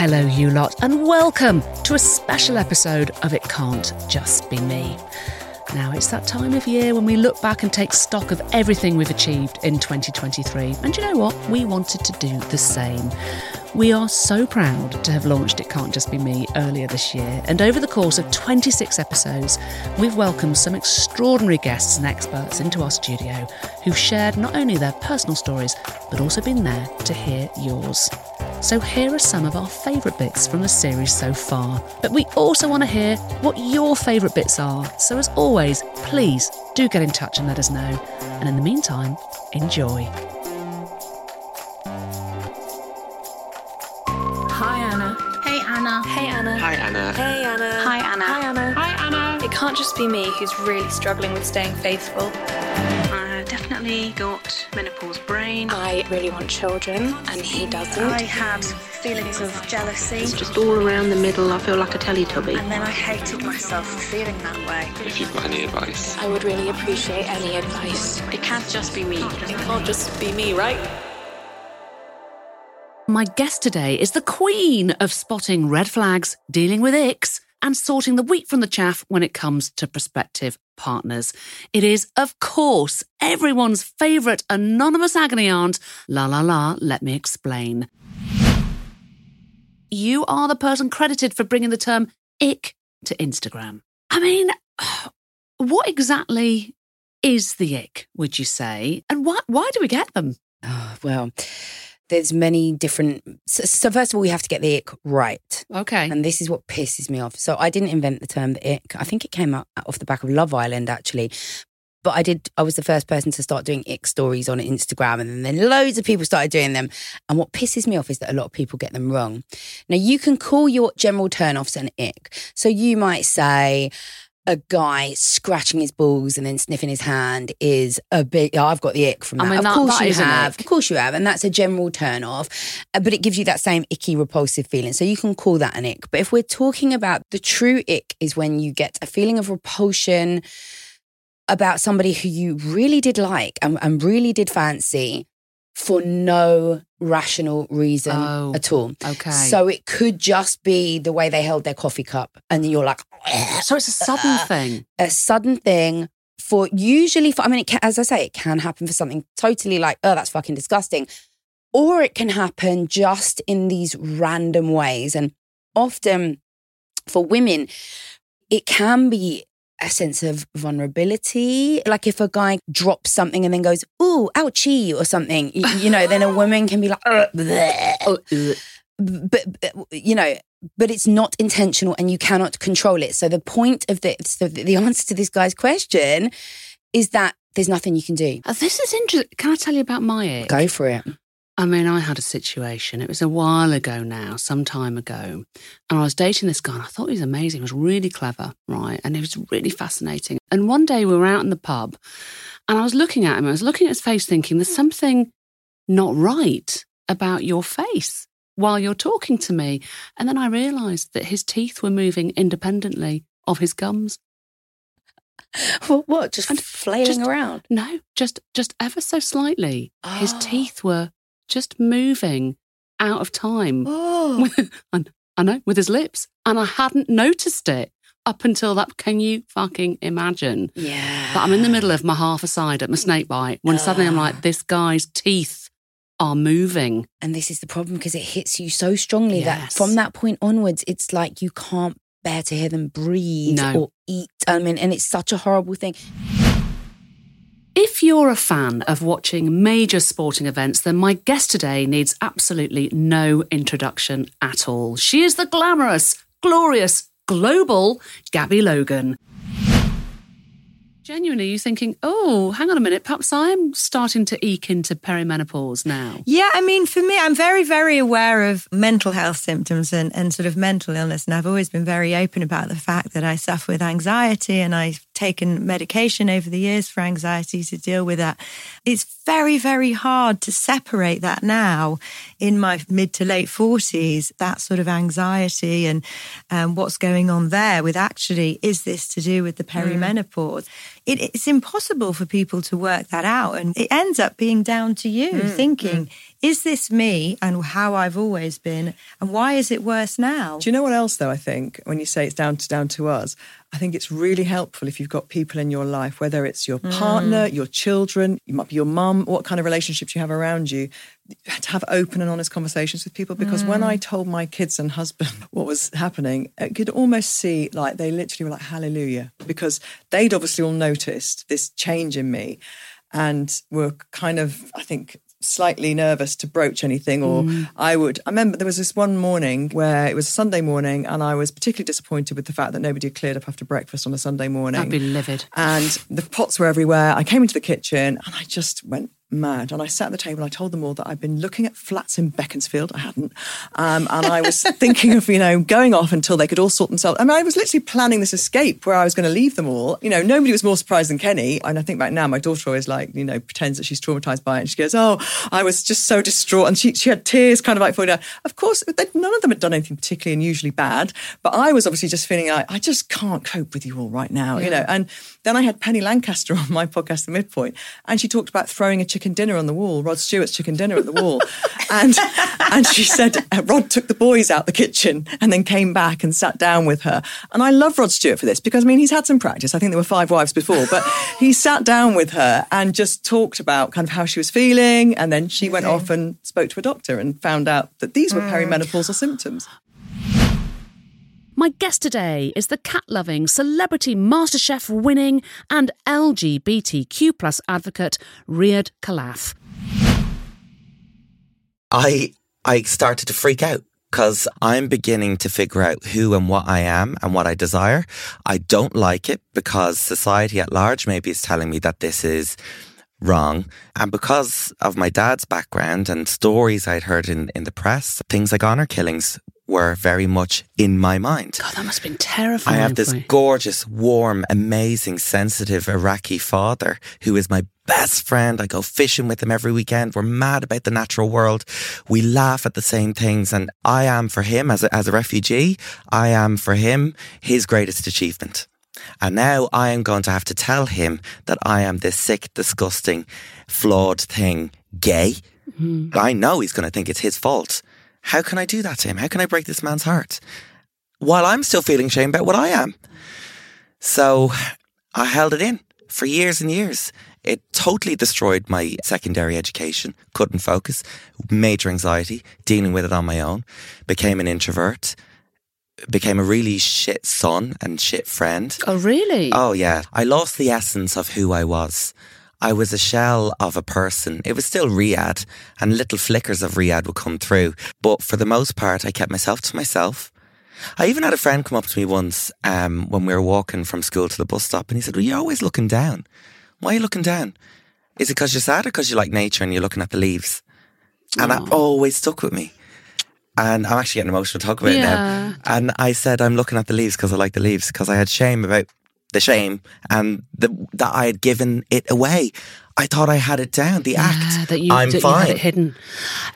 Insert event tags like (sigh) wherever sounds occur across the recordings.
Hello, you lot, and welcome to a special episode of It Can't Just Be Me. Now, it's that time of year when we look back and take stock of everything we've achieved in 2023. And you know what? We wanted to do the same. We are so proud to have launched It Can't Just Be Me earlier this year, and over the course of 26 episodes, we've welcomed some extraordinary guests and experts into our studio who've shared not only their personal stories, but also been there to hear yours. So, here are some of our favourite bits from the series so far. But we also want to hear what your favourite bits are. So, as always, please do get in touch and let us know. And in the meantime, enjoy. Hi, Anna. Hey Anna. Hey, Anna. Hi, Anna. Hey, Anna. Hi Anna. Hi, Anna. Hi Anna. It can't just be me who's really struggling with staying faithful. I definitely got menopause brain. I really want children, and he doesn't. I had feelings of jealousy, It's Just all around the middle, I feel like a Teletubby. and then I hated myself for feeling that way. If you've got any advice. I would really appreciate any advice. It can't just be me. It can't just be me, right? My guest today is the queen of spotting red flags, dealing with icks, and sorting the wheat from the chaff when it comes to prospective partners. It is, of course, everyone's favourite anonymous agony aunt. La la la, let me explain. You are the person credited for bringing the term ick to Instagram. I mean, (sighs) what exactly is the ick, would you say? And why, why do we get them? Oh, (sighs) well, there's many different. So, so first of all, we have to get the ick right, Okay. and this is what pisses me off. So I didn't invent the term the ick. I think it came out off the back of Love Island, actually. But I did. I was the first person to start doing ick stories on Instagram, and then loads of people started doing them. And what pisses me off is that a lot of people get them wrong. Now you can call your general turnoffs an ick. So you might say. A guy scratching his balls and then sniffing his hand is a bit. Oh, I've got the ick from I that. mean, of that- course that you have. Of course you have, and that's a general turn off. Uh, But it gives you that same icky, repulsive feeling. So you can call that an ick. But if we're talking about the true ick, is when you get a feeling of repulsion about somebody who you really did like and, and really did fancy for no rational reason Oh, at all. Okay. So it could just be the way they held their coffee cup, and then you're like, So it's a sudden Uh, thing. a sudden thing for usually for I mean it can, as I say it can happen for something totally like oh that's fucking disgusting or it can happen just in these random ways and often for women it can be a sense of vulnerability like if a guy drops something and then goes ooh ouchie or something you, you know then a woman can be like (laughs) bleh." Oh, but, but you know but it's not intentional and you cannot control it so the point of this so the, the answer to this guy's question is that there's nothing you can do Uh, this is interesting. Can I tell you about my ick? go for it I mean, I had a situation. It was a while ago now, some time ago. And I was dating this guy and I thought he was amazing. He was really clever, right? And he was really fascinating. And one day we were out in the pub and I was looking at him. I was looking at his face thinking, there's something not right about your face while you're talking to me. And then I realized that his teeth were moving independently of his gums. (laughs) what, what just And flailing just- around No, just just ever so slightly. His Oh. (gasps) teeth were just moving out of time. oh (laughs) I I know, with his lips. And I hadn't noticed it up until that. Can you fucking imagine yeah But I'm in the middle of my half a side at my snake bite when suddenly I'm Ah. like, this guy's teeth are moving. and this is the problem because it hits you so strongly that from that point onwards it's like you can't bear to hear them breathe No. or eat i mean and it's such a horrible thing If you're a fan of watching major sporting events, then my guest today needs absolutely no introduction at all. She is the glamorous, glorious, global Gabby Logan. Genuinely, you're thinking, oh, hang on a minute, perhaps I'm starting to eke into perimenopause now. Yeah, I mean, for me, I'm very, very aware of mental health symptoms and, and sort of mental illness. And I've always been very open about the fact that I suffer with anxiety and I've taken medication over the years for anxiety to deal with that. It's very, very hard to separate that now in my mid to late 40s, that sort of anxiety and um, what's going on there with actually, is this to do with the hmm. perimenopause? It, it's impossible for people to work that out. And it ends up being down to you hmm. Hmm. thinking, is this me and how I've always been? And why is it worse now? Do you know what else though? I think when you say it's down to down to us, I think it's really helpful if you've got people in your life, whether it's your mm. partner, your children, you might be your mum, what kind of relationships you have around you, to have open and honest conversations with people. Because when mm. I told my kids and husband (laughs) what was happening, I could almost see like they literally were like, hallelujah, because they'd obviously all noticed this change in me and were kind of, I think, slightly nervous to broach anything or mm. I would I remember there was this one morning where it was a Sunday morning and I was particularly disappointed with the fact that nobody had cleared up after breakfast on a Sunday morning. I'd be livid. And the pots were everywhere. I came into the kitchen and I just went mad. And I sat at the table and I told them all that I'd been looking at flats in Beaconsfield. I hadn't. Um, and I was (laughs) thinking of, you know, going off until they could all sort themselves. I mean, I was literally planning this escape where I was going to leave them all. You know, nobody was more surprised than Kenny. And I think back now, my daughter always like, you know, pretends that she's traumatized by it. And she goes, Oh, I was just so distraught. And she, she had tears kind of like falling down. Of course, they, none of them had done anything particularly unusually bad. But I was obviously just feeling like, I just can't cope with you all right now, you know. And then I had Penny Lancaster (laughs) on my podcast, The Midpoint, and she talked about throwing a chicken dinner on the wall, Rod Stewart's chicken dinner at the wall. (laughs) and and she said uh, Rod took the boys out the kitchen and then came back and sat down with her. And I love Rod Stewart for this because I mean he's had some practice. I think there were five wives before, but (laughs) he sat down with her and just talked about kind of how she was feeling. And then she went off and spoke to a doctor and found out that these were perimenopausal symptoms. My guest today is the cat loving, celebrity MasterChef winning, and LGBTQ plus advocate Riyadh Khalaf. I I started to freak out because I'm beginning to figure out who and what I am and what I desire. I don't like it because society at large maybe is telling me that this is wrong. And because of my dad's background and stories I'd heard in, in the press, things like honor killings were very much in my mind. God, that must have been terrifying. I have this gorgeous, warm, amazing, sensitive Iraqi father who is my best friend. I go fishing with him every weekend. We're mad about the natural world. We laugh at the same things. And I am for him as a, as a refugee, I am for him his greatest achievement. And now I am going to have to tell him that I am this sick, disgusting, flawed thing, gay. Mm-hmm. I know he's going to think it's his fault. How can I do that to him? How can I break this man's heart? While I'm still feeling shame about what I am. So I held it in for years and years. It totally destroyed my secondary education, couldn't focus, major anxiety, dealing with it on my own, became an introvert, became a really shit son and shit friend. Oh, really? Oh, yeah. I lost the essence of who I was. I was a shell of a person. It was still Riyadh, and little flickers of Riyadh would come through. But for the most part, I kept myself to myself. I even had a friend come up to me once um, when we were walking from school to the bus stop, and he said, Well, you're always looking down. Why are you looking down? Is it because you're sad or because you like nature and you're looking at the leaves? And that always stuck with me. And I'm actually getting emotional talking about it now. And I said, I'm looking at the leaves because I like the leaves because I had shame about the shame and the, that I had given it away. I thought I had it down, the Yeah, act. that you, I'm that you had fine. it hidden.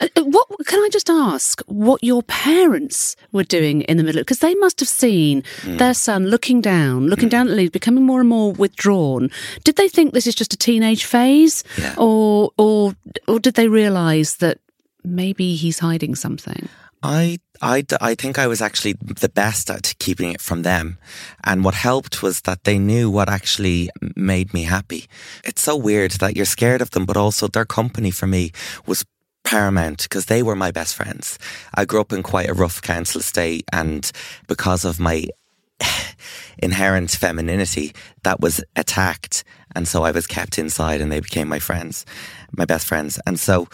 Uh, uh, what can I just ask? What your parents were doing in the middle? Because they must have seen Hmm. their son looking down, looking down at the leaves, becoming more and more withdrawn. Did they think this is just a teenage phase, Yeah. or or or did they realise that maybe he's hiding something? I, I, I think I was actually the best at keeping it from them. And what helped was that they knew what actually made me happy. It's so weird that you're scared of them, but also their company for me was paramount because they were my best friends. I grew up in quite a rough council estate and because of my (sighs) inherent femininity that was attacked and so I was kept inside and they became my friends my best friends and so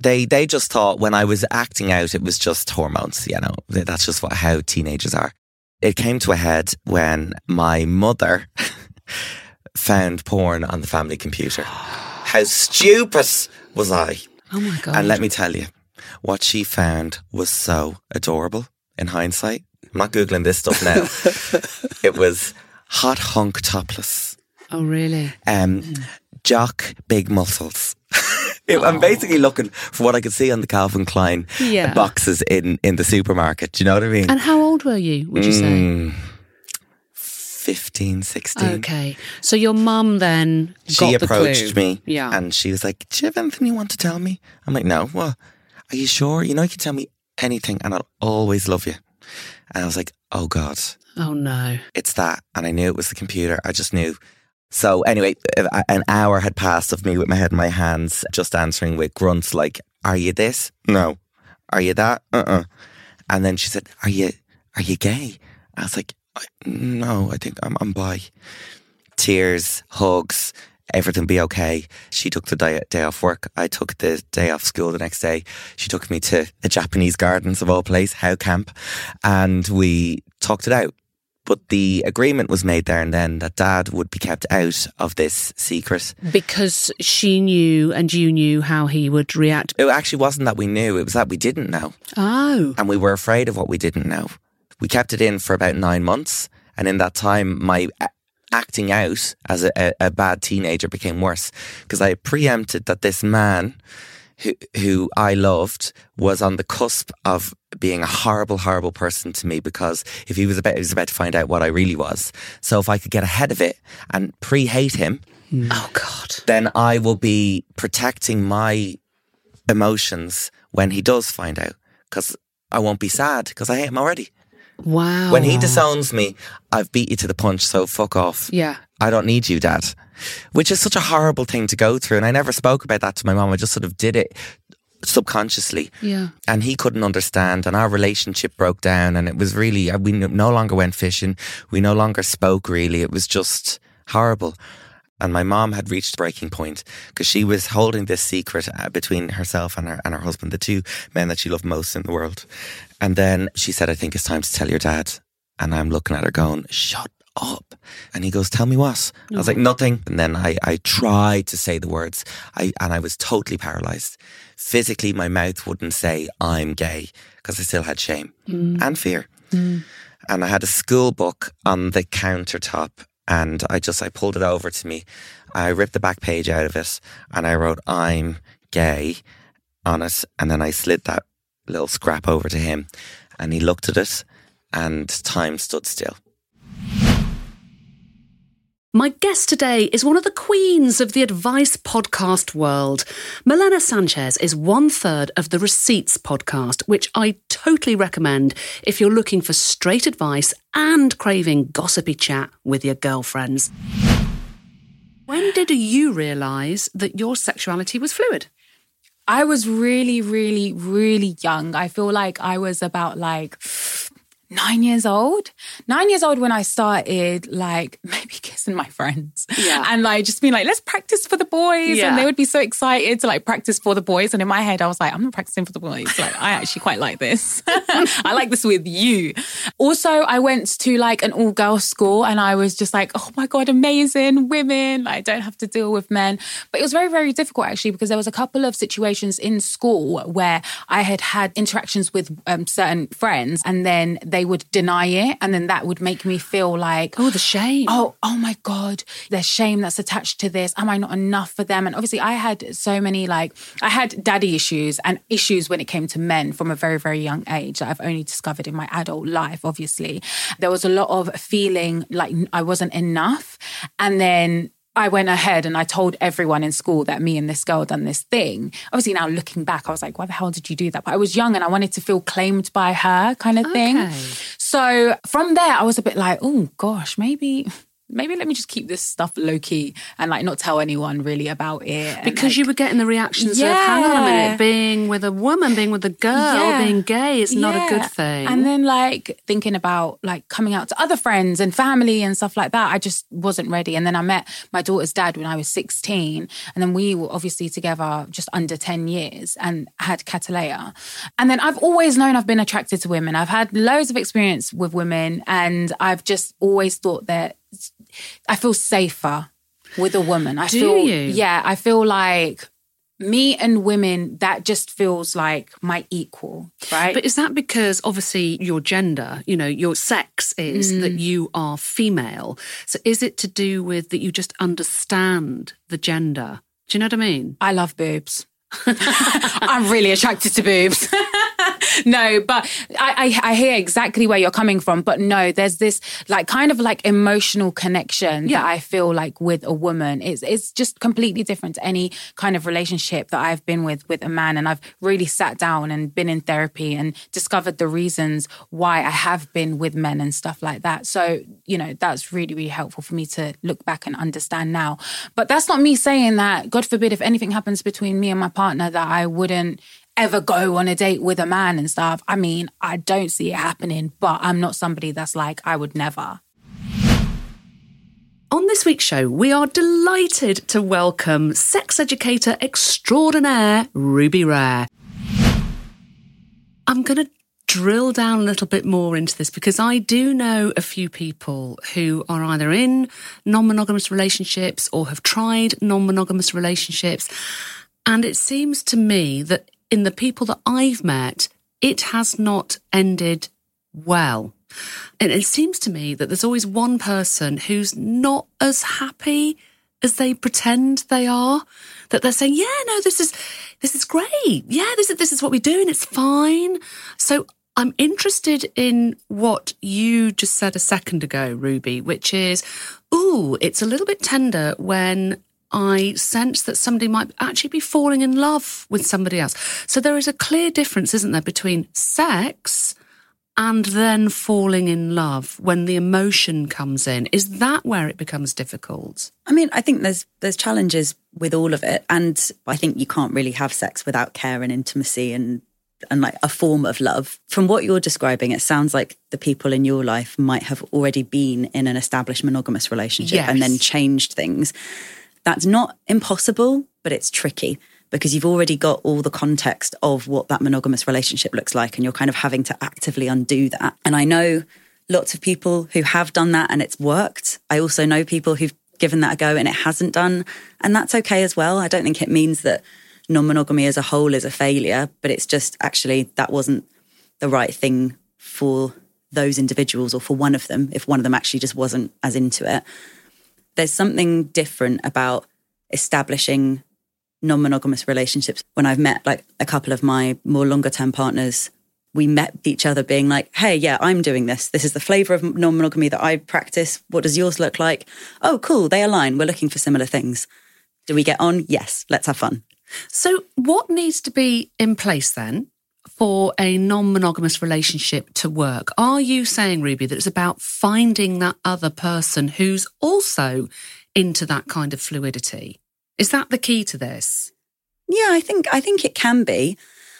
they they just thought when I was acting out it was just hormones you know that's just what how teenagers are it came to a head when my mother (laughs) found porn on the family computer how stupid was I Oh my god! and let me tell you, what she found was so adorable in hindsight. I'm not Googling this stuff now. (laughs) it was hot hunk topless, oh really? um, jock big muscles. (laughs) It- I'm basically looking for what I could see on the Calvin Klein Yeah. boxes in, in the supermarket. Do you know what I mean? And how old were you? Would you say? Mm, 15, 16. Okay. So your mum then She got the approached clue. me Yeah. and she was like, Do you have anything you want to tell me? I'm like, No. Well, are you sure? You know, you can tell me anything and I'll always love you. And I was like, Oh God, oh no. it's that. And I knew it was the computer. I just knew. So anyway, an hour had passed of me with my head in my hands, just answering with grunts like, "Are you this? No. Are you that? Uh uh And then she said, "Are you are you gay?" I was like, "No, I think I'm I'm bi." Tears, hugs, everything be okay. She took the day, day off work. I took the day off school the next day. She took me to the Japanese gardens of all place, How Camp, and we talked it out. But the agreement was made there and then that dad would be kept out of this secret. Because she knew and you knew how he would react. It actually wasn't that we knew, it was that we didn't know. Oh. And we were afraid of what we didn't know. We kept it in for about nine months. And in that time, my acting out as a, a, a bad teenager became worse because I preempted that this man who, who I loved was on the cusp of being a horrible, horrible person to me because if he was about, he was about to find out what I really was. So if I could get ahead of it and pre-hate him, hmm. Oh God. then I will be protecting my emotions when he does find out because I won't be sad because I hate him already. Wow. When he disowns me, I've beat you to the punch, so fuck off. Yeah. I don't need you, dad. Which is such a horrible thing to go through. And I never spoke about that to my mom. I just sort of did it subconsciously. Yeah. And he couldn't understand. And our relationship broke down. And it was really, uh, we no- no longer went fishing. We no longer spoke really. It was just horrible. And my mom had reached breaking point because she was holding this secret uh, between herself and her and her husband, the two men that she loved most in the world. And then she said, "I think it's time to tell your dad." And I'm looking at her, going, "Shut up!" And he goes, "Tell me what?" I was like, "Nothing." And then I I tried to say the words, I and I was totally paralyzed. Physically, my mouth wouldn't say I'm gay because I still had shame and fear. And I had a school book on the countertop and I just, I pulled it over to me. I ripped the back page out of it and I wrote, I'm gay on it. And then I slid that little scrap over to him and he looked at it and time stood still. My guest today is one of the queens of the advice podcast world. Milena Sanchez is one third of the Receipts podcast, which I totally recommend if you're looking for straight advice and craving gossipy chat with your girlfriends. When did you realise that your sexuality was fluid? I was really, really, really young. I feel like I was about like nine years old. Nine years old when I started like (laughs) maybe kissing my friends. Yeah. And like just being like, let's practice for the boys. Yeah. And they would be so excited to like practice for the boys. And in my head, I was like, I'm not practicing for the boys. Like, I actually quite like this. (laughs) I like this with you. Also, I went to like an all girls school and I was just like, oh my God, amazing women. Like, I don't have to deal with men. But it was very, very difficult actually because there was a couple of situations in school where I had had interactions with um, certain friends and then they would deny it. And then that would make me feel like, Oh, the shame. oh, oh my God, there's shame that's attached to this. Am I not enough for them? And obviously, I had so many, like, I had daddy issues and issues when it came to men from a very, very young age that I've only discovered in my adult life, obviously. There was a lot of feeling like I wasn't enough. And then I went ahead and I told everyone in school that me and this girl done this thing. Obviously, now looking back, I was like, why the hell did you do that? But I was young and I wanted to feel claimed by her, kind of thing. Okay. So from there, I was a bit like, oh gosh, maybe. Maybe let me just keep this stuff low key and like not tell anyone really about it. Because you were getting the reactions of, hang on a minute, being with a woman, being with a girl, Yeah. being gay is not a good thing. And then like thinking about like coming out to other friends and family and stuff like that, I just wasn't ready. And then I met my daughter's dad when I was 16. And then we were obviously together just under 10 years and had Catalea. And then I've always known I've been attracted to women. I've had loads of experience with women and I've just always thought that I feel safer with a woman. I Do feel you? yeah, I feel like me and women that just feels like my equal, right? But is that because obviously your gender, you know, your sex is Mm. that you are female? So is it to do with that you just understand the gender? Do you know what I mean? I love boobs. (laughs) I'm really attracted to boobs. (laughs) no, but I, I I hear exactly where you're coming from. But no, there's this like kind of like emotional connection Yeah. that I feel like with a woman. It's it's just completely different to any kind of relationship that I've been with with a man. And I've really sat down and been in therapy and discovered the reasons why I have been with men and stuff like that. So you know that's really really helpful for me to look back and understand now. But that's not me saying that. God forbid if anything happens between me and my partner that I wouldn't ever go on a date with a man and stuff. I mean, I don't see it happening, but I'm not somebody that's like, I would never. On this week's show, we are delighted to welcome sex educator extraordinaire Ruby Rare. I'm going to drill down a little bit more into this because I do know a few people who are either in non monogamous relationships or have tried non monogamous relationships. And it seems to me that in the people that I've met, it has not ended well. And it seems to me that there's always one person who's not as happy as they pretend they are. That they're saying, "Yeah, no, this is this is great. Yeah, this is this is what we do, and it's fine." So I'm interested in what you just said a second ago, Ruby, which is, "Ooh, it's a little bit tender when." I sense that somebody might actually be falling in love with somebody else. So there is a clear difference, isn't there, between sex and then falling in love when the emotion comes in. Is that where it becomes difficult? I mean, I think there's there's challenges with all of it, and I think you can't really have sex without care and intimacy and and like a form of love. From what you're describing, it sounds like the people in your life might have already been in an established monogamous relationship and then changed things. That's not impossible, but it's tricky because you've already got all the context of what that monogamous relationship looks like and you're kind of having to actively undo that. And I know lots of people who have done that and it's worked. I also know people who've given that a go and it hasn't done. And that's okay as well. I don't think it means that non monogamy as a whole is a failure, but it's just actually that wasn't the right thing for those individuals or for one of them, if one of them actually just wasn't as into it. There's something different about establishing non monogamous relationships. When I've met like a couple of my more longer term partners, we met each other being like, hey, yeah, I'm doing this. This is the flavor of non monogamy that I practice. What does yours look like? Oh, cool. They align. We're looking for similar things. Do we get on? Yes. Let's have fun. So, what needs to be in place then for a non monogamous relationship to work? Are you saying, Ruby, that it's about finding that other person who's also into that kind of fluidity? Is that the key to this? Yeah, I think I think it can be.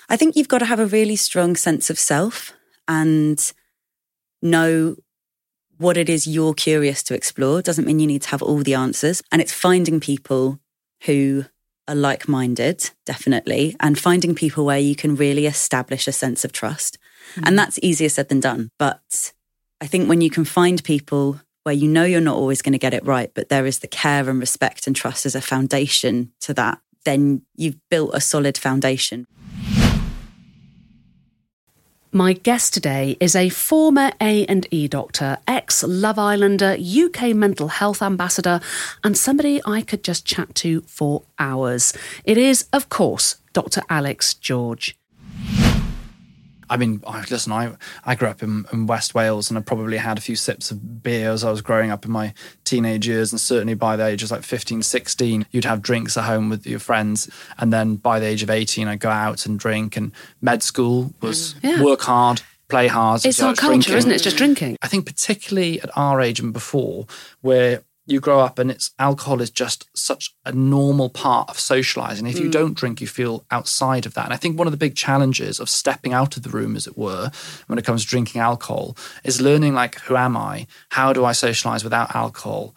I think you've got to have a really strong sense of self and know what it is you're curious to explore. Doesn't mean you need to have all the answers. And it's finding people who are like minded, definitely, and finding people where you can really establish a sense of trust. Hmm. And that's easier said than done. But I think when you can find people where you know you're not always going to get it right, but there is the care and respect and trust as a foundation to that, then you've built a solid foundation. My guest today is a former A&E doctor, ex-Love Islander, UK mental health ambassador, and somebody I could just chat to for hours. It is, of course, Dr. Alex George. I mean, listen, I I grew up in, in West Wales and I probably had a few sips of beer as I was growing up in my teenage years. And certainly by the age of like 15, 16, you'd have drinks at home with your friends. And then by the age of 18, I'd go out and drink. And med school was mm. Yeah. work hard, play hard. It's our culture, drinking. isn't it? It's just drinking. I think particularly at our age and before, where you grow up and it's alcohol is just such a normal part of socializing. If you Mm. don't drink, you feel outside of that. And I think one of the big challenges of stepping out of the room, as it were, when it comes to drinking alcohol, is learning like who am I? How do I socialize without alcohol?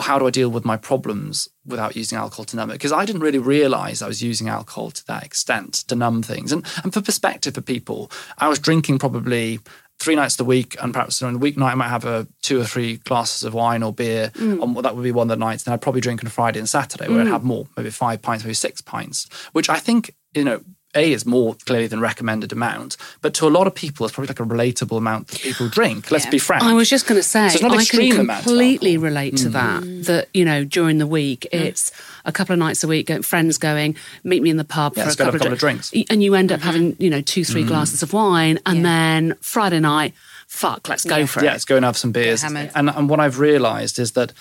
How do I deal with my problems without using alcohol to numb it? Because I didn't really realize I was using alcohol to that extent to numb things. And and for perspective for people, I was drinking probably three nights a week, and perhaps on the weeknight I might have a two or three glasses of wine or beer. Mm. On, that would be one of the nights. Then I'd probably drink on Friday and Saturday, where Mm. I'd have more, maybe five pints, maybe six pints, which I think you know A is more clearly than recommended amount, but to a lot of people, it's probably like a relatable amount that people drink. Let's be frank. I was just going to say, So it's not I extreme can amount completely relate to that. Mm. That you know, during the week, it's a couple of nights a week, friends going, meet me in the pub Yeah, for a let's go have couple, a couple of drinks, and you end up having you know two, three Mm. glasses of wine, and then Friday night, fuck, let's go for it. yeah, it. let's go and have some beers. hammered. And, and what I've realised is that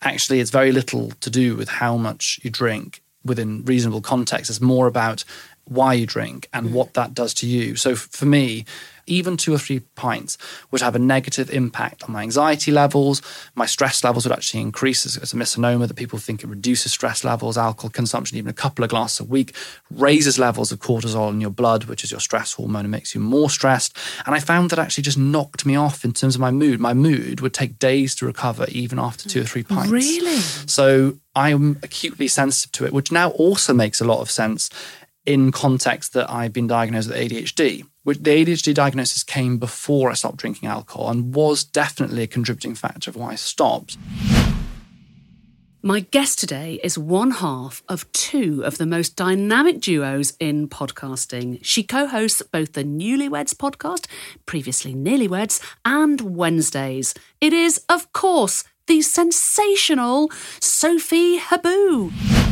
actually it's very little to do with how much you drink within reasonable context. It's more about why you drink and mm. what that does to you. So for me, even two or three pints would have a negative impact on my anxiety levels. My stress levels would actually increase. It's, it's a misnomer that people think it reduces stress levels. Alcohol consumption, even a couple of glasses a week, raises levels of cortisol in your blood, which is your stress hormone, and makes you more stressed. And I found that actually just knocked me off in terms of my mood. My mood would take days to recover, even after two or three pints. Really? So I'm acutely sensitive to it, which now also makes a lot of sense in context that I've been diagnosed with ADHD. Which the ADHD diagnosis came before I stopped drinking alcohol and was definitely a contributing factor of why I stopped. My guest today is one half of two of the most dynamic duos in podcasting. She co hosts both the Newlyweds podcast, previously Nearlyweds, and Wednesdays. It is, of course, the sensational Sophie Habboo.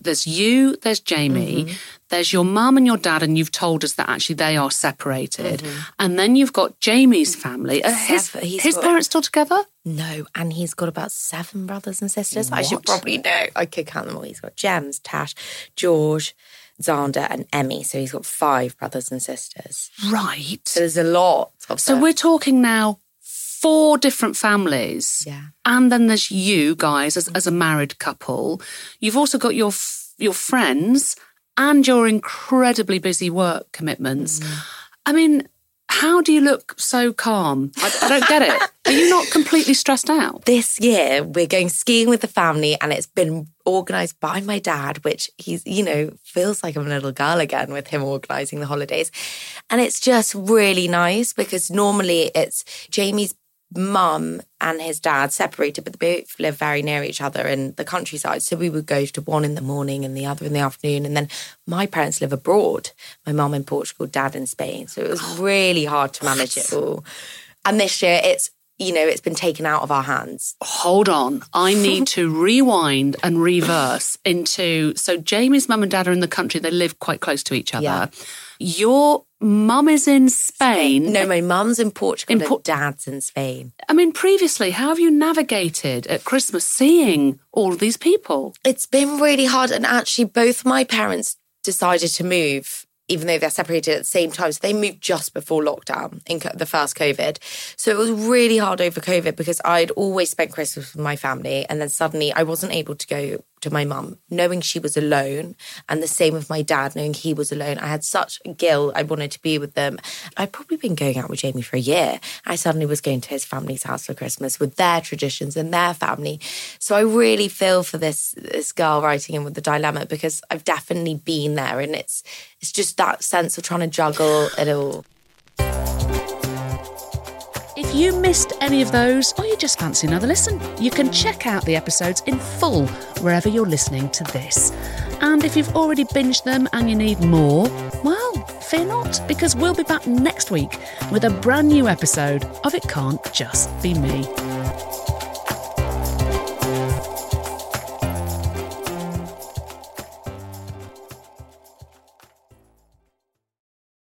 There's you, there's Jamie, mm-hmm. there's your mum and your dad, and you've told us that actually they are separated. Mm-hmm. And then you've got Jamie's family. Are his his got- parents still together? No, and he's got about seven brothers and sisters. I should probably know. I could count them all. He's got Gems, Tash, George, Xander, and Emmy. So he's got five brothers and sisters. Right. So there's a lot of So them. we're talking now four different families. Yeah. And then there's you guys as, as a married couple. You've also got your your friends and your incredibly busy work commitments. Mm. I mean, how do you look so calm? I, I don't get it. (laughs) Are you not completely stressed out? This year, we're going skiing with the family, and it's been organised by my dad, which he's, you know, feels like I'm a little girl again with him organising the holidays. And it's just really nice because normally it's Jamie's mum and his dad separated, but they both live very near each other in the countryside. So we would go to one in the morning and the other in the afternoon. And then my parents live abroad, my mum in Portugal, dad in Spain. So it was oh, really hard to manage it all. And this year it's, you know, it's been taken out of our hands. Hold on. I (laughs) need to rewind and reverse into. So, Jamie's mum and dad are in the country. They live quite close to each other. Yeah. Your mum is in Spain. No, my mum's in Portugal In and Por- dad's in Spain. I mean, previously, how have you navigated at Christmas seeing all of these people? It's been really hard. And actually, both my parents decided to move, even though they're separated at the same time. So they moved just before lockdown in co- the first COVID. So it was really hard over COVID because I'd always spent Christmas with my family. And then suddenly I wasn't able to go to my mum, knowing she was alone. And the same with my dad, knowing he was alone. I had such a guilt. I wanted to be with them. I'd probably been going out with Jamie for a year. I suddenly was going to his family's house for Christmas with their traditions and their family. So I really feel for this this girl writing in with the dilemma because I've definitely been there, and it's it's just that sense of trying to juggle it all. If you missed any of those, or you just fancy another listen, you can check out the episodes in full wherever you're listening to this. And if you've already binged them and you need more, well, fear not, because we'll be back next week with a brand new episode of It Can't Just Be Me.